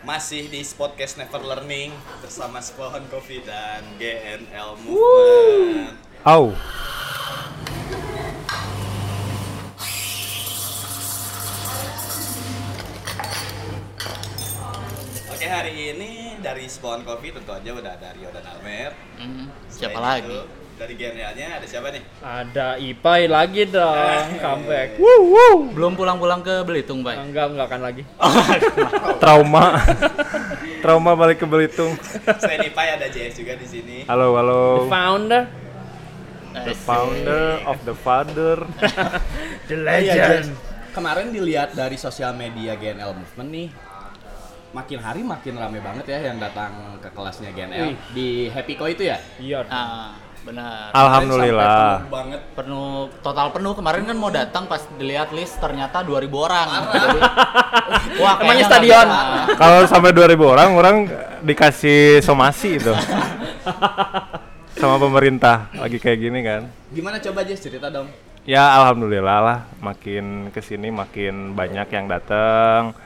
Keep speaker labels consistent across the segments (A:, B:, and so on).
A: Masih di podcast Never Learning bersama Spohon Coffee dan GNL Movement.
B: Au.
A: Oke hari ini dari Spohon Coffee tentu aja udah ada Rio dan Almer.
C: Hmm, siapa
A: Selain
C: lagi?
A: itu, dari GNL-nya ada siapa nih?
D: Ada Ipai lagi dong,
A: Eh.
D: comeback.
C: Belum pulang-pulang ke Belitung, Bay.
D: Enggak, enggak akan lagi.
B: Trauma. Trauma balik ke Belitung.
A: Selain Ipai ada JS juga di sini.
B: Halo, halo.
D: Founder,
B: The founder of the father.
D: the
A: iya,
D: legend.
A: Jess. Kemarin dilihat dari sosial media GNL Movement nih, makin hari makin rame banget ya yang datang ke kelasnya GNL
D: Wih.
A: di Happy Co itu ya.
D: Iya.
C: Ah, benar.
B: Alhamdulillah.
A: Penuh banget.
C: Penuh total penuh kemarin kan mau datang pas dilihat list ternyata 2000 orang. Jadi, wah,
D: Emangnya stadion?
B: Kalau sampai 2000 orang, orang dikasih somasi itu. Sama pemerintah lagi kayak gini kan.
A: Gimana coba Jess cerita dong?
B: Ya alhamdulillah lah, makin ke sini makin banyak yang datang.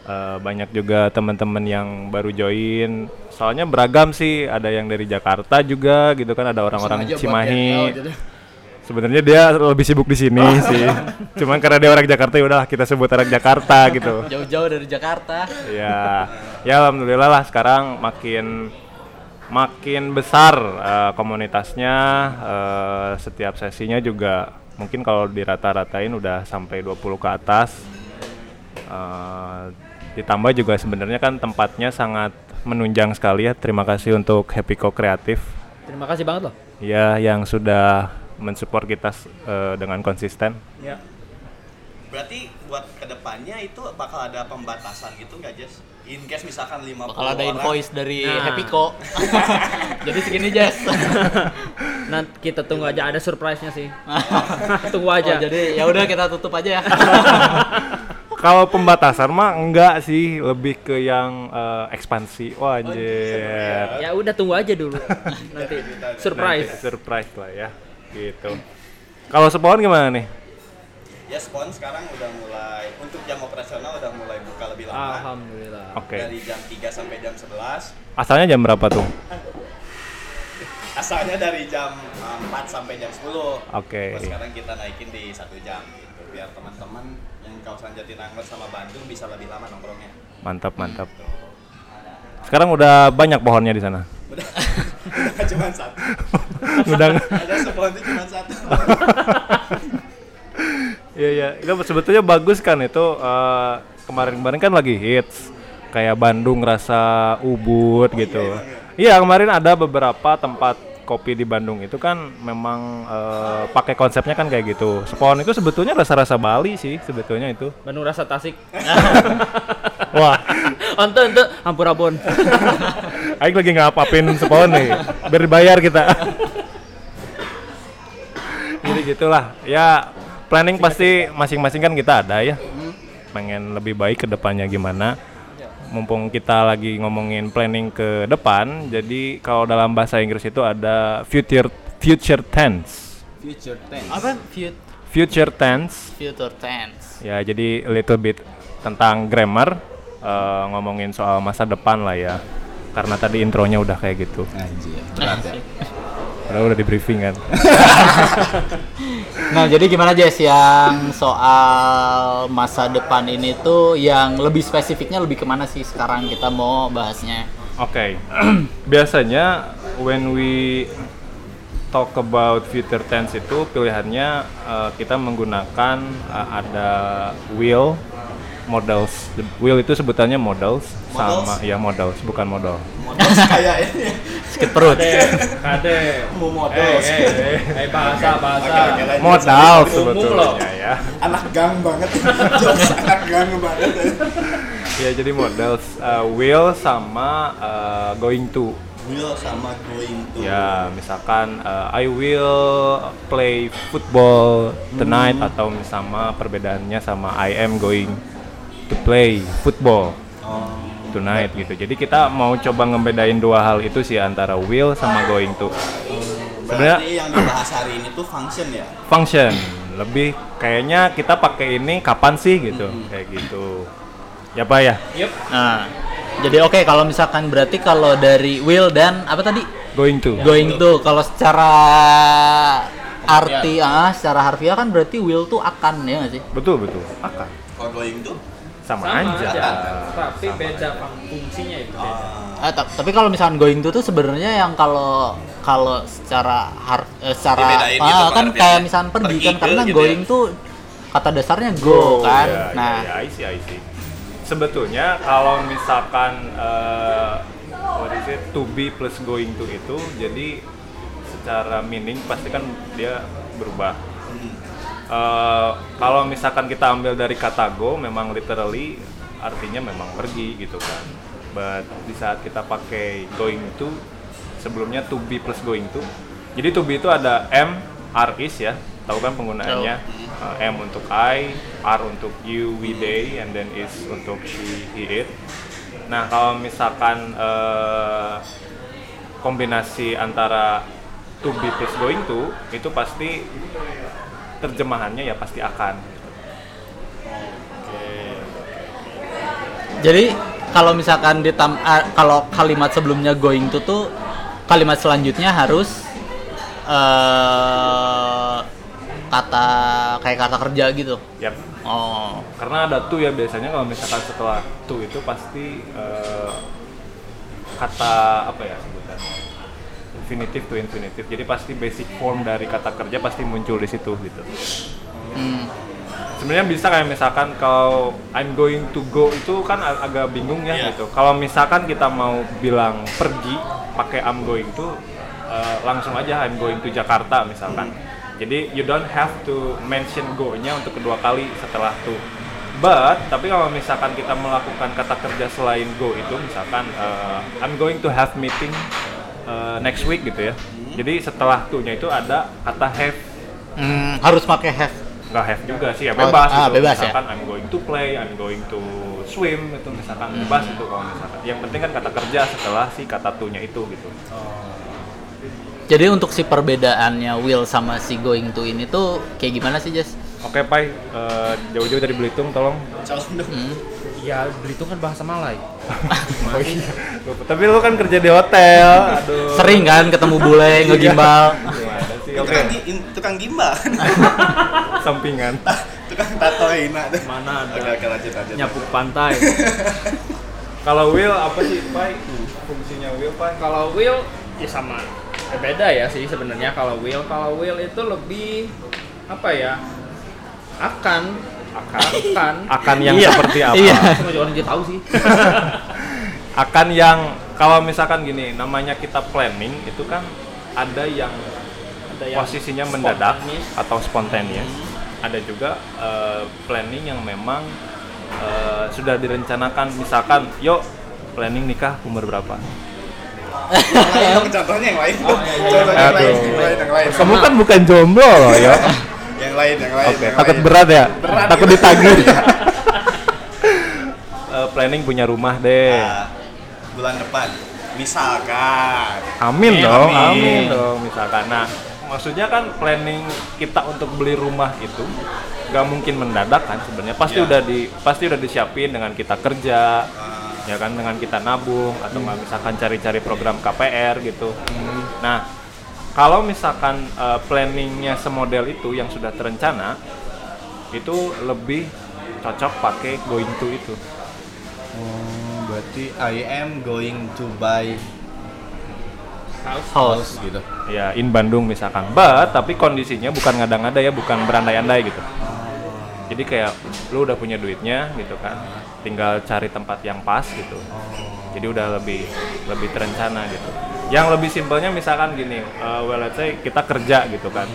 B: Eh, banyak juga teman-teman yang baru join. Soalnya beragam sih, ada yang dari Jakarta juga gitu kan, ada orang-orang Cimahi. Sebenarnya dia lebih sibuk di sini sih. Cuman karena dia orang Jakarta ya udahlah kita sebut orang Jakarta gitu.
C: Jauh-jauh dari Jakarta.
B: Ya, ya alhamdulillah lah sekarang makin makin besar eh, komunitasnya. eh, setiap sesinya juga mungkin kalau dirata-ratain udah sampai 20 ke atas. Eh, ditambah juga sebenarnya kan tempatnya sangat menunjang sekali ya. Terima kasih untuk Happy Co Kreatif
D: Terima kasih banget loh.
B: ya yang sudah mensupport kita eh, dengan konsisten.
D: Ya.
A: Berarti buat ke depannya itu bakal ada pembatasan gitu nggak Jess? In case misalkan 50
C: Bakal ada
A: orang,
C: invoice dari
D: Nah.
C: Happy Co. Jadi segini, Jess.
D: Nanti kita tunggu aja ada surprise-nya sih. tunggu aja.
C: Oh, jadi ya udah kita tutup aja ya.
B: Kalau pembatasan mah enggak sih, lebih ke yang eh, ekspansi. Wah, anjir.
D: ya udah tunggu aja dulu. Nanti surprise.
B: Nanti surprise lah ya. Gitu. Kalau sepon gimana nih?
A: Ya Spon sekarang udah mulai untuk jam operasional udah mulai buka lebih lama.
D: Alhamdulillah.
B: Oke.
A: Dari jam 3 sampai jam 11.
B: Asalnya jam berapa tuh?
A: Asalnya dari jam uh, 4 sampai jam 10.
B: Oke.
A: Terus sekarang kita naikin di satu jam gitu biar teman-teman yang kawasan Jatinangor sama Bandung bisa lebih lama nongkrongnya.
B: Mantap, mantap. Sekarang udah banyak pohonnya di sana.
A: Udah, cuma satu.
B: udah
A: Ada sepon itu cuma satu.
B: Iya iya, itu sebetulnya bagus kan itu eh, kemarin-kemarin kan lagi hits kayak Bandung rasa ubud gitu. Iya kemarin ada beberapa tempat kopi di Bandung itu kan memang eh, pakai konsepnya kan kayak gitu. Spon itu sebetulnya rasa-rasa Bali sih sebetulnya itu.
D: Bandung rasa Tasik.
B: Wah,
D: Ente ente ampun-ampun.
B: Aing lagi ngapapin spon nih, biar dibayar kita. Jadi gitulah. Ya planning pasti masing-masing kan kita ada ya. Pengen lebih baik ke depannya gimana. Mumpung kita lagi ngomongin planning ke depan, jadi kalau dalam bahasa Inggris itu ada future future tense.
A: Future tense.
C: Apa? Fut-
B: Future tense
C: Future tense.
B: ya jadi a little bit tentang grammar eh, ngomongin soal masa depan lah ya. Karena tadi intronya udah kayak gitu.
A: Anjir, berat ya.
B: Udah udah di briefing kan.
C: Nah, jadi gimana Jess yang soal masa depan ini tuh yang lebih spesifiknya lebih ke mana sih sekarang kita mau bahasnya?
B: Oke, biasanya when we talk about future tense itu pilihannya uh, kita menggunakan uh, ada will, models. The Will itu sebutannya models, sama ya models, bukan modal.
A: Modal kayak ini.
C: Sakit perut.
D: Kade.
A: Mau modal.
D: Eh, eh, eh, bahasa, bahasa.
A: Oke, lanjut.
B: Modal sebetulnya ya.
A: Anak gang banget. Jokes anak gang banget. ya.
B: Ya jadi models uh, will sama uh, going to.
A: Will sama going to.
B: Ya, misalkan uh, I will play football tonight atau sama perbedaannya sama I am going to play football
A: Oh.
B: tonight gitu. Jadi kita mau coba ngebedain dua hal itu sih antara will sama going to. Sebenarnya-
A: yang dibahas hari ini tuh function ya.
B: Function lebih kayaknya kita pakai ini kapan sih gitu, kayak gitu. Ya Pak ya.
D: Yup.
C: Nah, Jadi oke kalau misalkan berarti kalau dari will dan apa tadi
B: Going to.
C: going to kalau secara arti ah secara harfiah kan berarti will tuh akan ya nggak sih?
B: Betul betul. Akan.
A: Kalau going tuh
B: Sama,
D: Sama
B: aja.
D: aja, tapi beda fung- fungsinya itu beda.
C: Eh, ta- tapi kalau misalkan going to tuh sebenarnya yang kalau kalau secara har eh, secara
A: Dibedain gitu
C: ah, kan kayak misalkan pergi,
A: Pergi
C: kan karena
A: gitu
C: going tuh kata dasarnya go, kan.
B: ya,
C: nah,
B: ya, ya, I see, I see. Sebetulnya kalau misalkan eh, what is it, to be plus going to itu, jadi secara meaning pasti kan dia berubah. Eh, kalau misalkan kita ambil dari kata go, memang literally artinya memang pergi gitu kan. But di saat kita pakai going to, sebelumnya to be plus going to. Jadi to be itu ada M, R is ya, tahu kan penggunaannya. Uh, M untuk I, R untuk you, we, they, and then is untuk she, he, it. Nah kalau misalkan eh, kombinasi antara to be plus going to itu pasti terjemahannya ya pasti akan.
C: jadi kalau misalkan ditam ah, kalau kalimat sebelumnya going to tuh kalimat selanjutnya harus eh kata kayak kata kerja gitu.
B: Yap.
C: Oh.
B: Karena ada to ya biasanya kalau misalkan setelah to itu pasti eh, kata apa ya infinitive to infinitive. Jadi pasti basic form dari kata kerja pasti muncul di situ gitu.
C: Hmm.
B: Sebenarnya bisa kayak misalkan kalau I'm going to go itu kan ag- agak bingung ya
A: Iya.
B: gitu. Kalau misalkan kita mau bilang pergi pakai I'm going to eh, langsung aja I'm going to Jakarta misalkan. Jadi you don't have to mention go-nya untuk kedua kali setelah to. But tapi kalau misalkan kita melakukan kata kerja selain go itu misalkan eh, I'm going to have meeting eh, next week gitu ya. Jadi setelah to-nya itu ada kata have
C: Hmm, harus pakai have.
B: nggak have juga sih ya
C: Oh,
B: bebas
C: ah,
B: gitu.
C: bebas ya?
B: misalkan I'm going to play, I'm going to swim itu misalkan bebas itu kalau misalkan. Yang penting kan kata kerja setelah si kata to-nya itu gitu.
C: Jadi untuk si perbedaannya will sama si going to ini tuh kayak gimana sih, Jas?
B: Oke, Pai, eh, jauh-jauh dari Belitung tolong.
A: calon dong.
C: Hmm.
D: Ya, Belitung kan bahasa Malay.
B: Oh, iya. Tapi lu kan kerja di hotel. Aduh.
C: Sering kan ketemu bule ngegimbal.
B: Gimana sih? Oke.
A: Tukang, gi- tukang gimbal.
B: Sampingan.
A: tukang tato hina tuh.
D: Mana ada
A: Oke, oke lanjut lanjut.
D: nyapu pantai.
B: Kalau Will apa sih, Pai? Fungsinya Will, Pai?
D: Kalau will ya sama ya beda ya sih sebenarnya kalau will kalau will itu lebih apa ya akan
B: Akan.
D: akan
B: Akan yang
C: Iya.
B: seperti apa?
C: Iya.
D: semua orang juga tahu sih
B: akan yang kalau misalkan gini namanya kita planning itu kan ada yang
D: ada yang
B: posisinya mendadak
D: spontanis.
B: atau spontaneous ada juga eh, planning yang memang eh, sudah direncanakan misalkan yuk planning nikah umur berapa
A: contohnya lain.
D: Oh, iya, iya.
A: Yang lain.
B: kamu kan bukan jomblo loh ya
A: Yang lain, yang lain.
B: oke
A: yang
B: takut
A: lain.
B: berat ya
A: Berat,
B: takut
A: gitu.
B: ditagih Eh, planning punya rumah deh
A: Ah, bulan depan. Misalkan.
B: Amin
A: Amin,
B: dong,
A: amin.
B: amin dong misalkan. Nah, maksudnya kan planning kita untuk beli rumah itu nggak mungkin mendadak kan sebenarnya. Pasti
A: Iya.
B: udah di pasti udah disiapin dengan kita kerja,
A: Ah,
B: ya kan dengan kita nabung atau nggak misalkan cari-cari program KPR gitu. Nah, kalau misalkan eh, planningnya semodel itu yang sudah terencana, itu lebih cocok pakai going to itu.
A: Oh, berarti I am going to buy
D: House.
C: House.
A: house gitu.
B: Ya, in Bandung misalkan. But tapi kondisinya bukan ngada-ngada ya, bukan berandai-andai gitu. Jadi kayak lu udah punya duitnya gitu kan, tinggal cari tempat yang pas gitu. Jadi udah lebih lebih terencana gitu. Yang lebih simpelnya misalkan gini, uh, well let's say kita kerja gitu kan.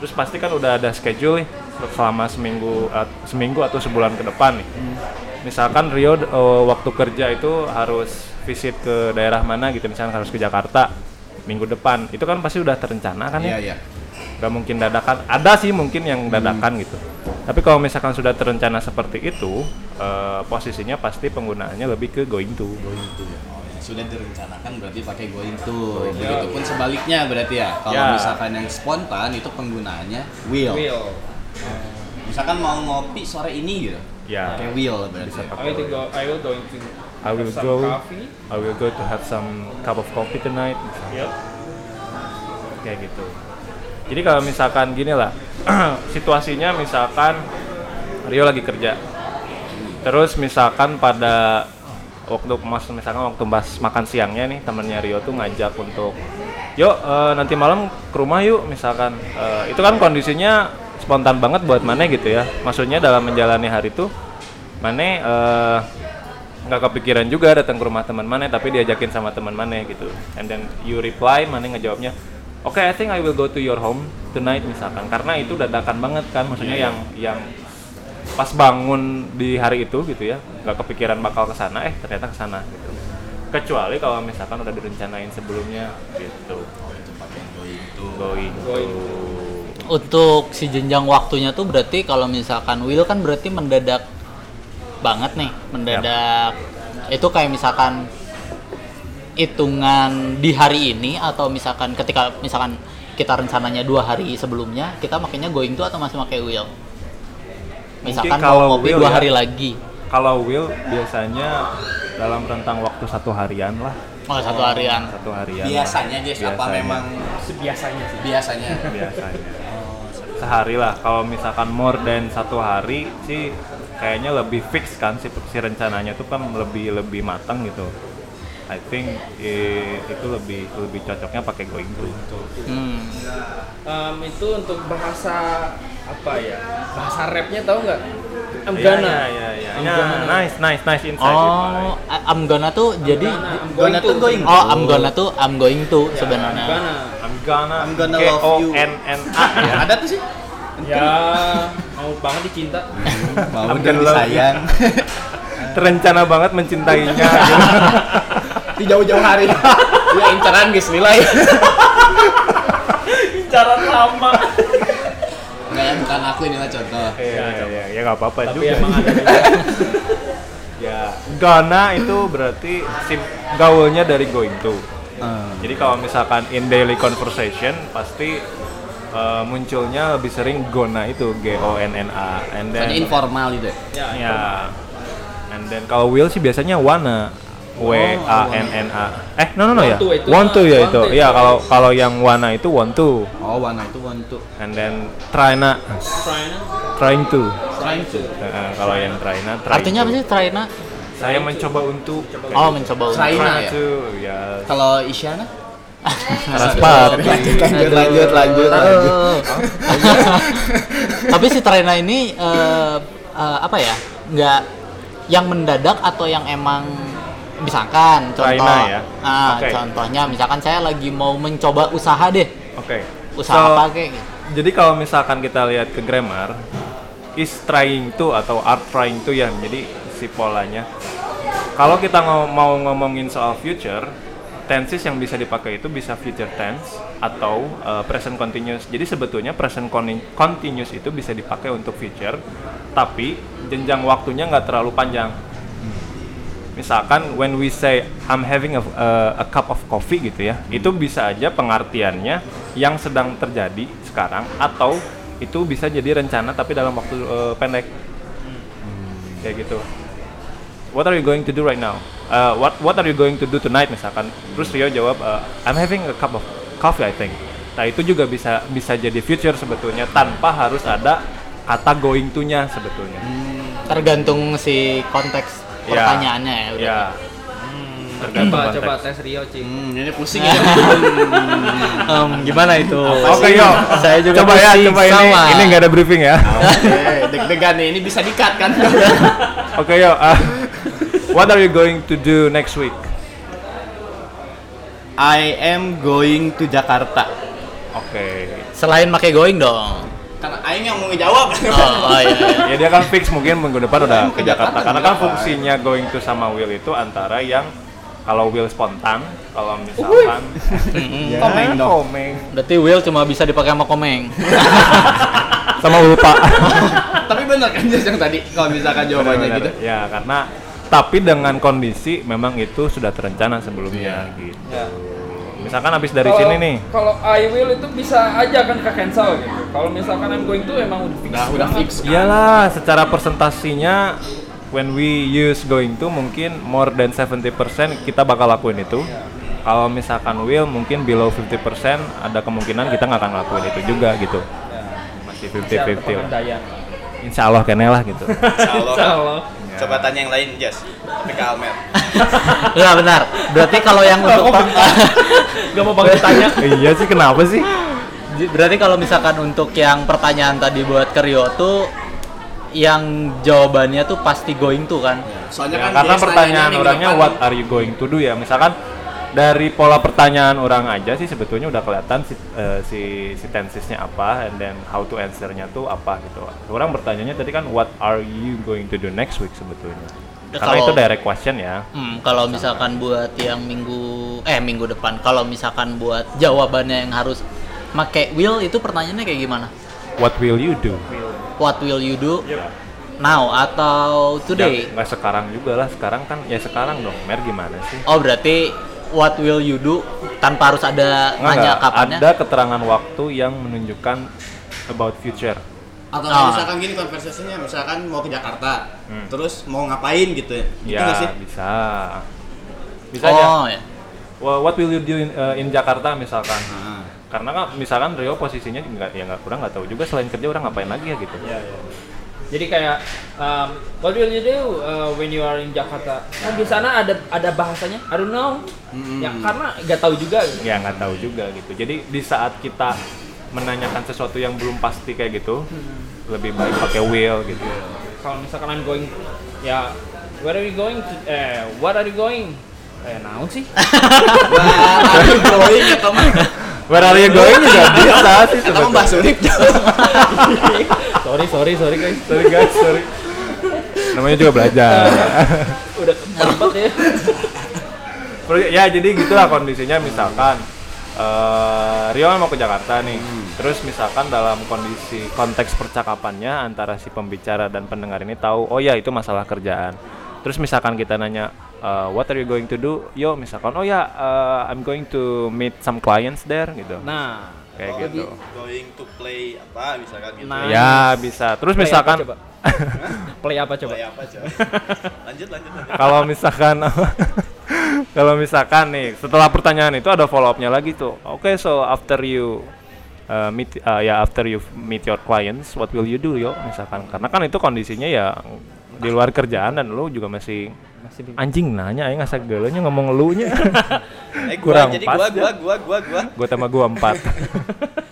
B: Terus pasti kan udah ada schedule nih selama seminggu uh, seminggu atau sebulan ke depan nih. Misalkan Rio uh, waktu kerja itu harus visit ke daerah mana gitu, misalkan harus ke Jakarta minggu depan. Itu kan pasti udah terencana kan ya
A: Iya, iya.
B: nggak mungkin dadakan ada sih mungkin yang dadakan gitu tapi kalau misalkan sudah terencana seperti itu eh, posisinya pasti penggunaannya lebih ke going to
A: Going to ya. Sudah direncanakan berarti pakai going to. Begitupun sebaliknya berarti ya. Kalau
B: Ya.
A: misalkan yang spontan itu penggunaannya will.
D: Will.
A: Misalkan mau ngopi sore ini gitu.
B: ya
A: Pakai will berarti.
B: Bisa pakai
D: I will go I will going to
B: I will
D: Some
B: go
D: coffee.
B: I will go to have some cup of coffee tonight.
D: Yep.
B: kayak gitu jadi kalau misalkan gini lah situasinya misalkan Rio lagi kerja terus misalkan pada waktu mas misalkan waktu pas makan siangnya nih temennya Rio tuh ngajak untuk yuk eh, nanti malam ke rumah yuk misalkan. Eh, itu kan kondisinya spontan banget buat Mane gitu ya. Maksudnya dalam menjalani hari itu Mane eh, nggak kepikiran juga datang ke rumah teman Mane tapi diajakin sama teman Mane gitu. And then you reply Mane ngejawabnya oke I think I will go to your home tonight misalkan. Karena itu dadakan banget kan maksudnya yang yang pas bangun di hari itu gitu ya nggak kepikiran bakal ke sana eh ternyata ke sana gitu kecuali kalau misalkan udah direncanain sebelumnya gitu going to
D: Going
C: Untuk si jenjang waktunya tuh berarti kalau misalkan Will kan berarti mendadak banget nih, mendadak. Itu kayak misalkan hitungan di hari ini atau misalkan ketika misalkan kita rencananya dua hari sebelumnya kita makanya going to atau masih pakai Will? Misalkan
B: kalau
C: mau ngopi
B: Will
C: dua
B: ya.
C: hari lagi,
B: kalau will biasanya dalam rentang waktu satu harian lah
C: oh satu harian.
B: satu harian
A: Biasanya Jess apa
B: Biasanya.
A: memang
D: Sebiasanya sih.
A: biasanya?
B: biasanya sehari lah kalau misalkan more than satu hari sih kayaknya lebih fix kan si, si rencananya tuh kan lebih lebih matang gitu I think eh, itu lebih lebih cocoknya pakai going to
C: Hmm.
D: Em, itu untuk bahasa apa ya? Bahasa rapnya tahu nggak? I'm
B: Iya,
D: gonna.
B: iya, iya, iya.
D: I'm
B: Ya,
D: gonna.
B: nice nice nice insight
C: Oh, I'm gonna tuh jadi
D: I'm
A: Gonna
D: to.
A: tuh going
C: oh I'm gonna tuh I'm going to
D: Ya,
C: sebenarnya.
D: I'm gonna.
B: I'm gonna
A: I'm gonna
B: K
A: love
B: O
A: you.
B: N N A ya
A: Ada tuh sih.
D: Ya, mau banget dicinta.
A: Mau
B: I'm
A: dan
B: gonna
A: disayang.
B: terencana banget mencintainya.
A: Di jauh-jauh hari.
D: Ya incaran guys nilai. Incaran lama.
A: Ya, bukan aku ini lah contoh.
B: Iya, iya, iya, ya nggak apa-apa
D: Tapi
B: juga.
D: emang ada juga.
B: Ya, gonna itu berarti sim gaulnya dari going to.
A: Hmm.
B: Jadi kalau misalkan in daily conversation pasti uh, munculnya lebih sering gonna itu G O N N A and then
A: Soalnya informal gitu ya.
D: Ya,
B: ya and then kalau will sih biasanya wanna W A N N A eh no no no ya
D: Want to,
B: ya itu ya kalau kalau yang wanna itu want to
A: Oh, warna itu want to.
B: and then tryna
D: Trying
B: trying to
A: Trying to.
B: Kalau yang tryna try
C: Artinya apa sih Traina?
B: saya mencoba untuk
C: Oh, mencoba untuk.
A: Try. China
B: try
A: ya?
B: ya
A: Kalau Isyana?
B: Raspat.
A: Lanjut, lanjut, lanjut, lanjut, lanjut.
C: Tapi si Traina ini eh, eh, apa ya? Nggak yang mendadak atau yang emang misalkan contoh
B: Traina ya?
C: ah
B: Oke.
C: contohnya misalkan saya lagi mau mencoba usaha deh
B: oke
C: usaha
B: So,
C: apa kayak gitu.
B: Jadi kalau misalkan kita lihat ke grammar, is trying to atau are trying to ya, jadi si polanya. Kalau kita mau ngomongin soal future, tenses yang bisa dipakai itu bisa future tense atau uh, present continuous. Jadi sebetulnya present continuous itu bisa dipakai untuk future, tapi jenjang waktunya nggak terlalu panjang. Misalkan when we say I'm having a, a- a cup of coffee gitu ya, itu bisa aja pengertiannya yang sedang terjadi sekarang atau itu bisa jadi rencana tapi dalam waktu eh, pendek. Kayak gitu. What are you going to do right now? Uh, what What are you going to do tonight misalkan? Terus Rio jawab, uh, I'm having a cup of coffee I think. Nah itu juga bisa bisa jadi future sebetulnya tanpa harus ada kata going to-nya sebetulnya.
C: Tergantung si konteks. Pertanyaannya ya. udah.
B: Ya. Tergantung
D: Coba coba tes Rio, Cing.
A: Hmm, ini pusing ya.
C: Em, gimana itu?
B: Oke yo,
C: Saya juga
B: coba ya, coba ini.
C: sama.
B: Ini nggak ada briefing ya.
A: Oke, deg-degan nih. Ini bisa di-cut kan?
B: Oke yo, ah, what are you going to do next week?
A: I am going to Jakarta.
B: Oke.
C: Selain pakai going dong.
A: Karena Aing yang mau ngejawab.
C: Oh, oh iya, iya.
B: Ya dia kan fix mungkin minggu depan udah
A: Ke
B: Jakarta karena kan fungsinya going to sama will itu antara yang kalau will spontan, kalau misalkan ya,
A: Komeng dong.
B: komeng
C: Berarti Will cuma bisa dipakai sama Komeng.
B: sama ulpa.
A: Tapi benar kan yang tadi kalau misalkan jawabannya
B: Benar-benar.
A: gitu.
B: Ya, karena tapi dengan kondisi memang itu sudah terencana sebelumnya gitu.
D: Ya.
B: Misalkan habis dari
D: Kalau-
B: sini nih,
D: Kalau I will itu bisa aja kan ke cancel gitu. Kalau misalkan I'm going to emang udah fix.
A: Udah udah fix.
B: iyalah secara presentasinya when we use going to mungkin more than 70% kita bakal lakuin itu. Kalau misalkan will mungkin below 50% ada kemungkinan kita nggak akan lakuin itu juga gitu. Masih 50-50 lah. Insya Allah kene lah gitu.
E: Insya Allah.
D: Insya Allah.
E: Coba tanya yang lain, Jas. Tapi ke Almer.
C: Enggak benar. Berarti kalau yang untuk
D: Gak mau banget tanya.
B: iya sih kenapa sih?
C: berarti kalau misalkan untuk yang pertanyaan tadi buat ke Rio tuh yang jawabannya tuh pasti going to kan.
A: Soalnya
B: Ya,
A: kan
B: karena pertanyaan orangnya what are you going to do ya misalkan dari pola pertanyaan orang aja sih sebetulnya udah kelihatan si eh, si, si tensesnya apa and then how to answernya tuh apa gitu orang bertanyanya tadi kan what are you going to do next week sebetulnya
C: Ya,
B: karena
C: kalau-
B: itu direct question ya.
C: Hmm, kalau misalkan buat yang minggu eh minggu depan, kalau misalkan buat jawabannya yang harus make will itu pertanyaannya kayak gimana?
B: what will you do?
C: What will you do now atau today?
B: Nggak- nggak sekarang juga lah. Sekarang kan ya sekarang dong. Mer gimana sih?
C: Oh berarti what will you do tanpa harus ada
B: Nggak,
C: nanya kapannya?
B: ada keterangan waktu yang menunjukkan about future
A: Atau
C: Ah.
A: misalkan gini konversasinya, misalkan mau ke Jakarta,
B: Hmm.
A: terus mau ngapain gitu ya? Gitu
B: ya
A: sih?
B: bisa bisa aja
C: oh ya.
B: Wha- what will you do in, uh, in Jakarta misalkan
A: Nah,
B: karena kan misalkan Rio posisinya nggak ya nggak kurang nggak tahu juga selain kerja orang ngapain lagi ya gitu
D: Iya, iya. Jadi kayak um, what will you do uh, when you are in Jakarta? Kan di sana ada ada bahasanya. I don't know.
A: Hmm.
D: Ya karena nggak tahu juga. gitu.
B: ya nggak tahu juga gitu jadi di saat kita menanyakan sesuatu yang belum pasti kayak gitu lebih baik pakai will gitu
D: Kalau misalkan I'm going, ya where are you going? To, eh, what are you going? Eh, naon sih?
A: Wah, aduh going ya teman.
B: where are you going juga bisa sih
A: Kita mah bahas
B: sebetulnya.
A: urip.
D: sorry, sorry, sorry guys.
B: sorry guys sorry namanya juga belajar
D: Udah keempat ya.
B: Ya jadi gitulah kondisinya misalkan eh Rio mau ke Jakarta nih terus misalkan dalam kondisi konteks percakapannya antara si pembicara dan pendengar ini tahu oh ya itu masalah kerjaan terus misalkan kita nanya eh, what are you going to do yo misalkan oh ya eh, I'm going to meet some clients there gitu
D: Nah,
B: kayak gitu
E: Going to play apa misalkan gitu.
D: Nah.
B: ya bisa terus
D: Play
B: misalkan
D: apa coba? play apa coba?
E: Play apa coba? lanjut lanjut lanjut.
B: kalau misalkan kalau misalkan nih setelah pertanyaan itu ada follow upnya lagi tuh oke so after you uh, meet uh, ya after you meet your clients what will you do yo misalkan karena kan itu kondisinya ya di luar kerjaan dan lu juga masih
D: Masih
B: anjing nanya aing asa geuleunya ngomong lu nya
E: Eh gua
B: Kurang
E: jadi
B: pas
E: gua
B: ya.
E: gua gua gua gua.
B: gua sama gua empat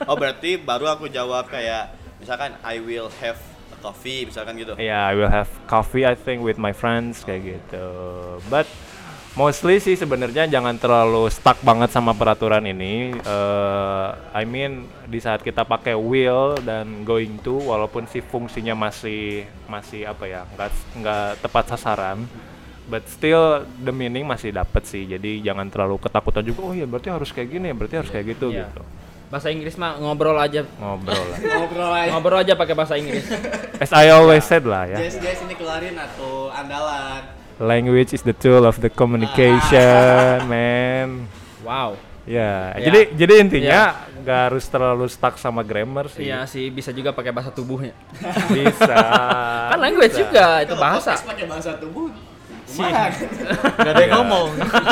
E: Oh berarti baru aku jawab kayak misalkan I will have a coffee misalkan gitu.
B: Yeah, I will have coffee I think with my friends kayak gitu. But mostly sih sebenarnya jangan terlalu stuck banget sama peraturan ini. Eh, I mean di saat kita pakai will dan going to walaupun si fungsinya masih masih apa ya nggak nggak tepat sasaran. But still the meaning masih dapet sih. Jadi jangan terlalu ketakutan juga. Oh ya berarti harus kayak gini, berarti harus kayak gitu
D: Iya.
B: gitu.
D: bahasa Inggris mah ngobrol aja.
B: Ngobrol lah.
A: Ngobrol aja.
D: Ngobrol aja pakai bahasa Inggris.
B: As I always said lah ya.
A: Jess, Jess ini keluarin atau andalan.
B: Language is the tool of the communication, man.
D: Wow.
B: Ya,
D: Ya.
B: jadi jadi intinya nggak harus terlalu stuck sama grammar sih.
D: Iya sih bisa juga pakai bahasa tubuhnya.
B: Bisa.
D: Kan language juga itu
A: Kalau
D: bahasa.
A: pakai bahasa tubuh. Kumaha?
C: Gak ada yang ngomong.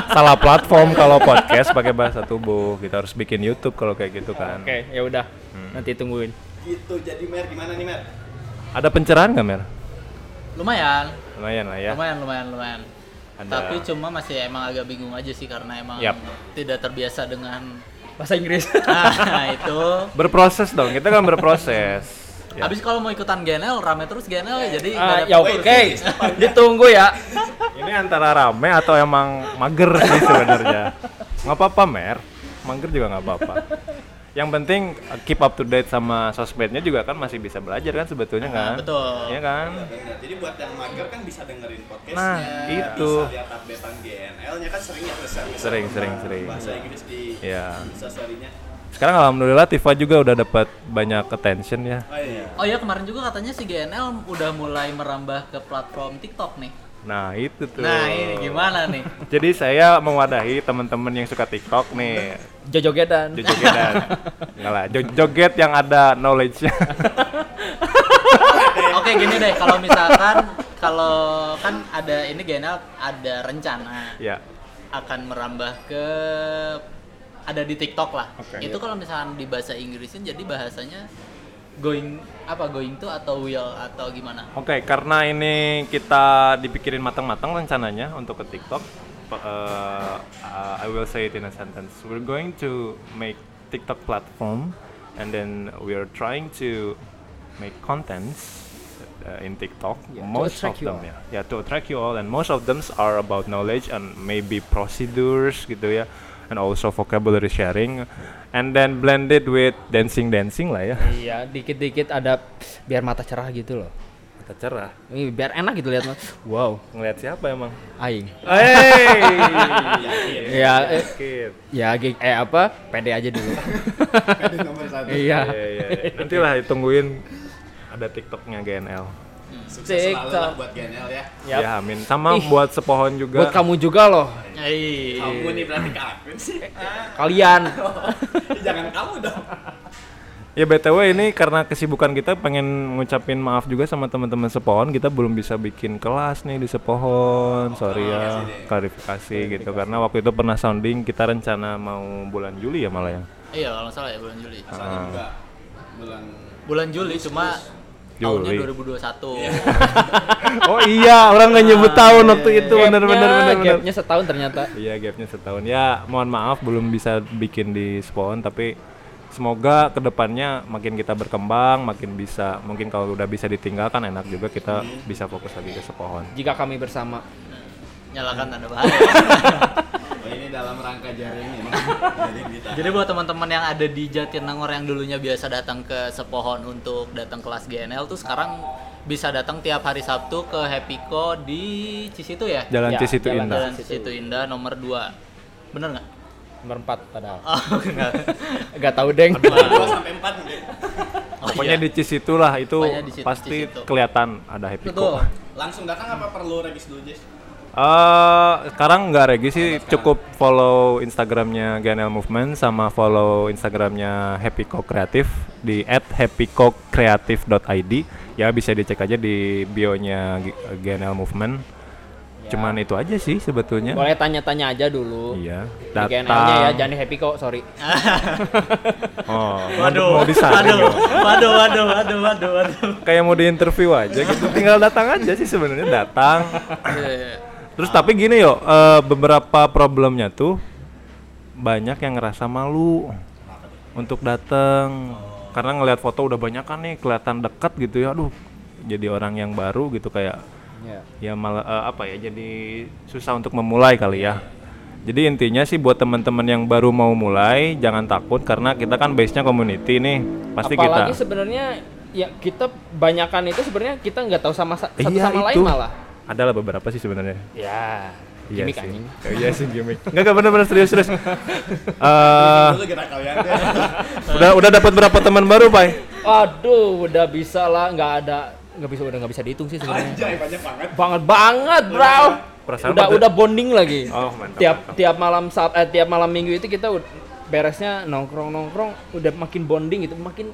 B: Salah platform kalau podcast pakai bahasa tubuh. Kita harus bikin YouTube kalau kayak gitu kan.
D: Oke, ya udah. Nanti tungguin.
A: Gitu. Jadi Mer gimana nih Mer?
B: Ada pencerahan nggak Mer?
C: Lumayan,
B: Lumayan lah ya.
C: lumayan, lumayan, lumayan.
B: Ada.
C: Tapi cuma masih emang agak bingung aja sih karena emang
B: Yap.
C: tidak terbiasa dengan
D: Bahasa Inggris.
C: nah itu.
B: Berproses dong. Kita kan berproses. Ya.
C: Habis kalau mau ikutan GNL rame terus GNL ya jadi nggak
D: Ah,
C: ada
D: ya oke. Ditunggu ya.
B: Ini antara rame atau emang mager sih sebenarnya. Nggak apa-apa Mer. Mager juga nggak apa-apa. Yang penting uh, keep up to date sama sosmednya juga kan masih bisa belajar kan sebetulnya
C: Nah,
B: kan.
C: betul.
B: Iya kan?
E: Bener. Jadi buat yang mager kan bisa dengerin podcastnya.
B: Nah, itu.
E: Bisa lihat updatean GNL-nya kan sering ya besar.
B: Sering, sering, sering.
E: Bahasa Inggris di
B: Iya.
E: Insta story-nya.
B: Sekarang alhamdulillah Tifa juga udah dapat banyak attention ya.
E: Oh iya.
C: Oh ya kemarin juga katanya si GNL udah mulai merambah ke platform TikTok nih.
B: Nah, itu tuh.
C: Nah ini gimana nih?
B: Jadi saya mewadahi teman-teman yang suka TikTok nih.
D: Jojogedan.
B: Jojogetan. Enggak lah, jo- joget yang ada knowledge-nya.
C: Oke gini deh kalau misalkan kalau kan ada ini GNL ada rencana
B: Ya.
C: akan merambah ke ada di TikTok lah.
B: Oke.
C: Itu kalau misalkan di bahasa Inggrisin jadi bahasanya going apa going to atau will atau gimana?
B: Oke, karena ini kita dipikirin matang-matang rencananya untuk ke TikTok. uh, uh, I will say it in a sentence. We're going to make TikTok platform, and then we are trying to make contents uh, in TikTok.
D: Yeah,
B: most of them, ya, yeah, to attract you all, and most of them are about knowledge and maybe procedures gitu ya, and also vocabulary sharing, and then blended with dancing-dancing lah ya.
D: Iya, dikit-dikit ada biar mata cerah gitu loh.
B: Mata cerah.
D: Ini biar enak gitu lihat. Wow,
B: Ngeliat siapa emang?
D: aing.
B: Hey.
D: Ya, eh, ya gig- eh apa? Pede aja dulu.
A: nomor satu.
D: iya.
B: Iya, iya, iya. Nanti lah ditungguin ada TikToknya GNL.
A: Sukses selalu lah
D: TikTok.
A: buat GNL ya.
D: Yap.
B: Ya, amin. Sama
D: Ih.
B: buat sepohon juga.
D: Buat kamu juga loh.
C: Hey.
A: Kamu nih berarti kalian sih.
D: Kalian.
A: Jangan kamu dong.
B: Ya BTW ini karena kesibukan kita pengen ngucapin maaf juga sama teman-teman sepohon kita belum bisa bikin kelas nih di sepohon. Sorry ya, klarifikasi gitu karena waktu itu pernah sounding kita rencana mau bulan Juli ya malah ya.
C: Iya kalau salah ya bulan Juli.
A: Asalnya juga bulan
C: Bulan Juli cuma tahunnya
B: Juli.
C: 2021.
B: Oh iya, orang nggak nyebut tahun waktu itu bener bener
D: Gapnya-
B: bener bener.
D: Gapnya setahun ternyata.
B: Iya gapnya setahun ya mohon maaf belum bisa bikin di spawn tapi semoga ke depannya makin kita berkembang makin bisa mungkin kalau udah bisa ditinggalkan enak juga kita bisa fokus lagi ke sepohon
D: Jika kami bersama.
C: Nyalakan tanda bahaya.
A: Oh, ini dalam rangka jaring ini. Jadi kita
C: Jadi buat teman-teman yang ada di Jatinangor yang dulunya biasa datang ke Sepohon untuk datang kelas GNL tuh sekarang bisa datang tiap hari Sabtu ke Happyco di Cisitu ya?
B: jalan
D: Ya,
B: Cisitu
D: jalan-
B: Indah
C: Jalan Cisitu Indah nomor 2. Bener nggak?
D: Nomor 4 padahal.
C: Oh, enggak.
D: Enggak tahu, Deng.
A: dua sampai empat mungkin.
C: Oh,
B: pokoknya
C: iya.
B: di Cisitu lah itu
C: di situ-
B: pasti
C: Cisitu.
B: kelihatan ada happy kok
A: Langsung datang apa perlu regis dulu, Jess?
B: Eh, sekarang nggak regi sih. Cukup follow Instagramnya GNL Movement sama follow Instagramnya Happy Co Kreatif di @happycocreative.id ya bisa dicek aja di bio-nya G- GNL Movement. Cuman itu aja sih sebetulnya.
D: Boleh tanya-tanya aja dulu.
B: iya.
D: Di GNL-nya ya, jangan di happy kok, sorry.
B: oh
C: Waduh,
B: mau disaring
C: waduh,
B: ya.
C: waduh, waduh, waduh, waduh, waduh.
B: kayak mau diinterview aja gitu. Tinggal datang aja sih sebenarnya datang Terus tapi gini yo, eh, beberapa problemnya tuh banyak yang ngerasa malu untuk datang karena ngelihat foto udah banyak kan nih kelihatan dekat gitu ya, aduh jadi orang yang baru gitu kayak
D: Ya.
B: ya malah eh, apa ya jadi susah untuk memulai kali ya. Jadi intinya sih buat teman-teman yang baru mau mulai jangan takut karena kita kan base-nya community nih pasti
D: Apalagi
B: kita
D: sebenarnya ya kita banyakan itu sebenarnya kita nggak tahu sama sa- satu
B: iya
D: sama
B: itu
D: lain malah.
B: Adalah beberapa sih sebenarnya.
D: Ya.
B: Iya
D: Gimik
B: sih.
D: anjing.
B: Oh, iya sih gimmick. Enggak enggak bener-bener serius serius. Eh,
A: deh.
B: udah udah dapat berapa teman baru, Pai?
D: Aduh, udah bisa lah, nggak ada nggak bisa udah nggak bisa dihitung sih sebenarnya.
A: Anjay, banyak banget.
D: Banget banget, bro.
B: Perasaan
D: udah
B: pada-
D: udah bonding lagi.
B: Oh, mantap.
D: tiap
B: mantap.
D: tiap malam sab eh, tiap malam minggu itu kita beresnya nongkrong nongkrong udah makin bonding gitu makin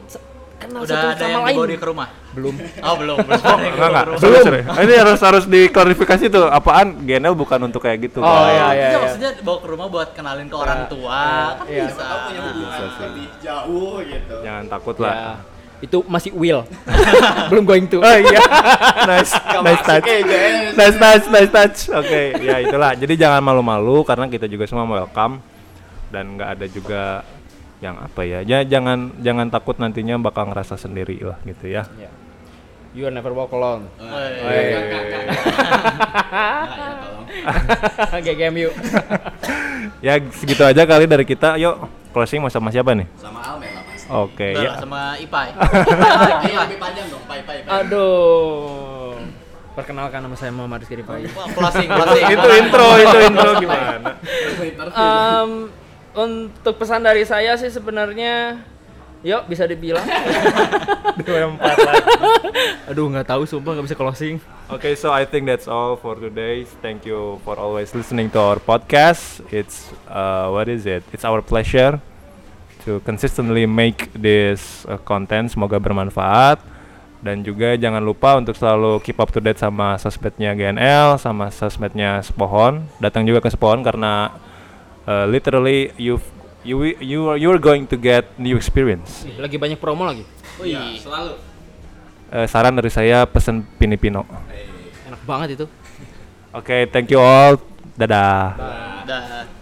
D: kenal
C: Udah
D: satu
C: ada
D: sama
C: yang
D: lain
C: dibawa dia ke rumah?
D: belum
C: Oh, belum, belum. yang
B: Enggak enggak. serius. Ini harus harus diklarifikasi tuh. Apaan GNL bukan untuk kayak gitu.
D: Oh,
B: Pak.
D: iya, iya.
C: Enggak, maksudnya bawa ke rumah buat kenalin ke orang tua, kan
D: iya.
C: bisa.
A: Tahu punya hubungan lebih jauh gitu.
B: Jangan takut
D: ya
B: lah.
D: itu masih will belum going to
B: Oh iya. nice. nice touch. Nice touch, nice touch. Oke, ya itulah. Jadi jangan malu-malu karena kita juga semua welcome dan nggak ada juga yang apa ya. Ya jangan jangan takut nantinya bakal ngerasa sendiri lah gitu ya.
D: Ya. you never walk alone
C: Woi.
A: Nah, ya tolong.
D: GGMU
B: ya segitu aja kali dari kita. Yuk, closing mau sama siapa nih?
A: Sama pasti.
B: Oke,
C: Udah
B: ya.
C: sama Ipai.
A: Ini lebih panjang dong, pai pai. pai.
D: aduh perkenalkan nama saya Muhammad Rizky
C: Wah, closing, closing.
B: itu intro, itu intro gimana?
D: Em, untuk pesan dari saya sih sebenarnya yuk bisa dibilang
B: Dua empat lagi.
D: aduh nggak tahu sumpah nggak bisa closing
B: Okay, so I think that's all for today. Thank you for always listening to our podcast. It's uh, what is it? It's our pleasure to consistently make this uh, content. Semoga bermanfaat. Dan juga jangan lupa untuk selalu keep up to date sama sosmednya GNL, sama sosmednya Sepohon. Datang juga ke Sepohon karena uh, literally you you you are you are going to get new experience.
D: Lagi banyak promo lagi.
C: Wih,
A: Selalu.
B: Eh, saran dari saya pesen Pinipino.
D: Enak banget itu.
B: Oke, thank you all. Dadah.
C: dah.